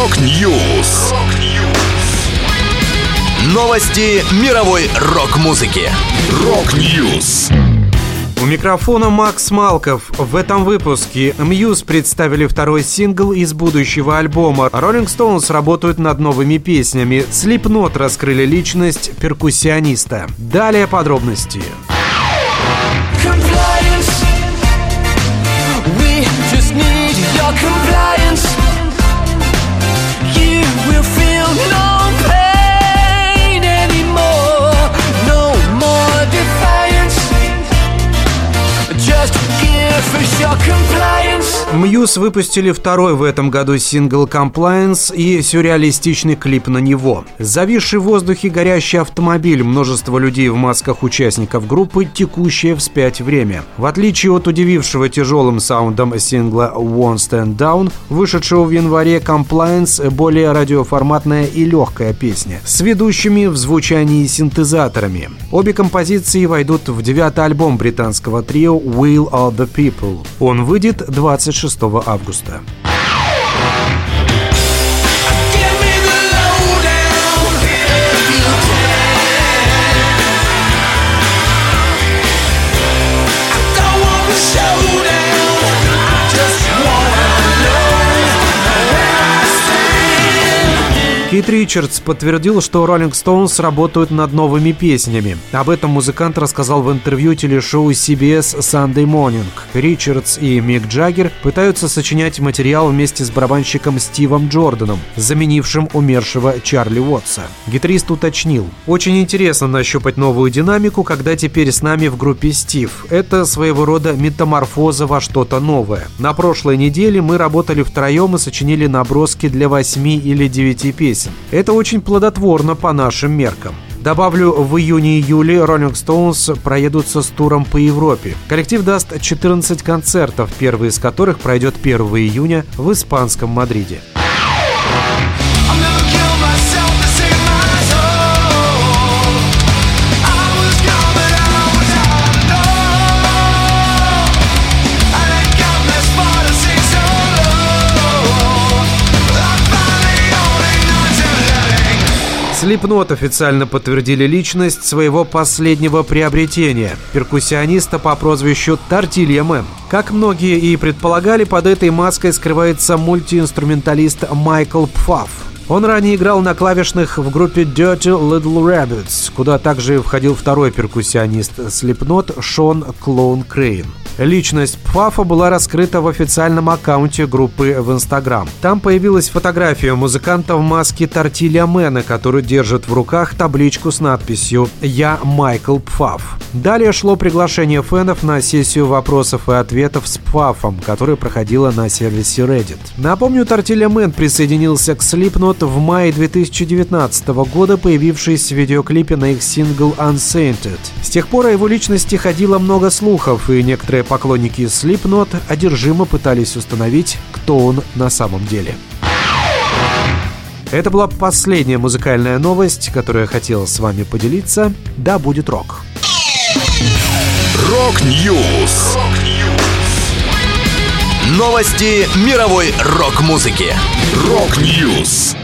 Rock News. Новости мировой рок-музыки. Rock News. У микрофона Макс Малков. В этом выпуске Muse представили второй сингл из будущего альбома. Rolling Stones работают над новыми песнями. Slipknot раскрыли личность перкуссиониста. Далее подробности. Compliance. Мьюз выпустили второй в этом году сингл «Compliance» и сюрреалистичный клип на него. Зависший в воздухе горящий автомобиль, множество людей в масках участников группы, текущее вспять время. В отличие от удивившего тяжелым саундом сингла «Won't Stand Down», вышедшего в январе «Compliance» более радиоформатная и легкая песня, с ведущими в звучании синтезаторами. Обе композиции войдут в девятый альбом британского трио «Will of the People». Он выйдет 26 августа. Кит Ричардс подтвердил, что Rolling Stones работают над новыми песнями. Об этом музыкант рассказал в интервью телешоу CBS Sunday Morning. Ричардс и Мик Джаггер пытаются сочинять материал вместе с барабанщиком Стивом Джорданом, заменившим умершего Чарли Уотса. Гитарист уточнил, «Очень интересно нащупать новую динамику, когда теперь с нами в группе Стив. Это своего рода метаморфоза во что-то новое. На прошлой неделе мы работали втроем и сочинили наброски для восьми или девяти песен песен. Это очень плодотворно по нашим меркам. Добавлю, в июне-июле Rolling Stones проедутся с туром по Европе. Коллектив даст 14 концертов, первый из которых пройдет 1 июня в испанском Мадриде. Slipknot официально подтвердили личность своего последнего приобретения – перкуссиониста по прозвищу Tortilla Man. Как многие и предполагали, под этой маской скрывается мультиинструменталист Майкл Пфафф. Он ранее играл на клавишных в группе Dirty Little Rabbits, куда также входил второй перкуссионист Slipknot Шон Клоун Крэхан. Личность Пфафа была раскрыта в официальном аккаунте группы в Инстаграм. Там появилась фотография музыканта в маске Tortilla Man а, который держит в руках табличку с надписью «Я Майкл Пфаф». Далее шло приглашение фенов на сессию вопросов и ответов с Пфафом, которая проходила на сервисе Reddit. Напомню, Tortilla Man присоединился к Slipknot в мае 2019 года, появившись в видеоклипе на их сингл Unsainted. С тех пор о его личности ходило много слухов, и некоторые поклонники Slipknot одержимо пытались установить, кто он на самом деле. Это была последняя музыкальная новость, которую я хотел с вами поделиться. Да, будет рок. Rock News. Новости мировой рок-музыки. Рок-Ньюс.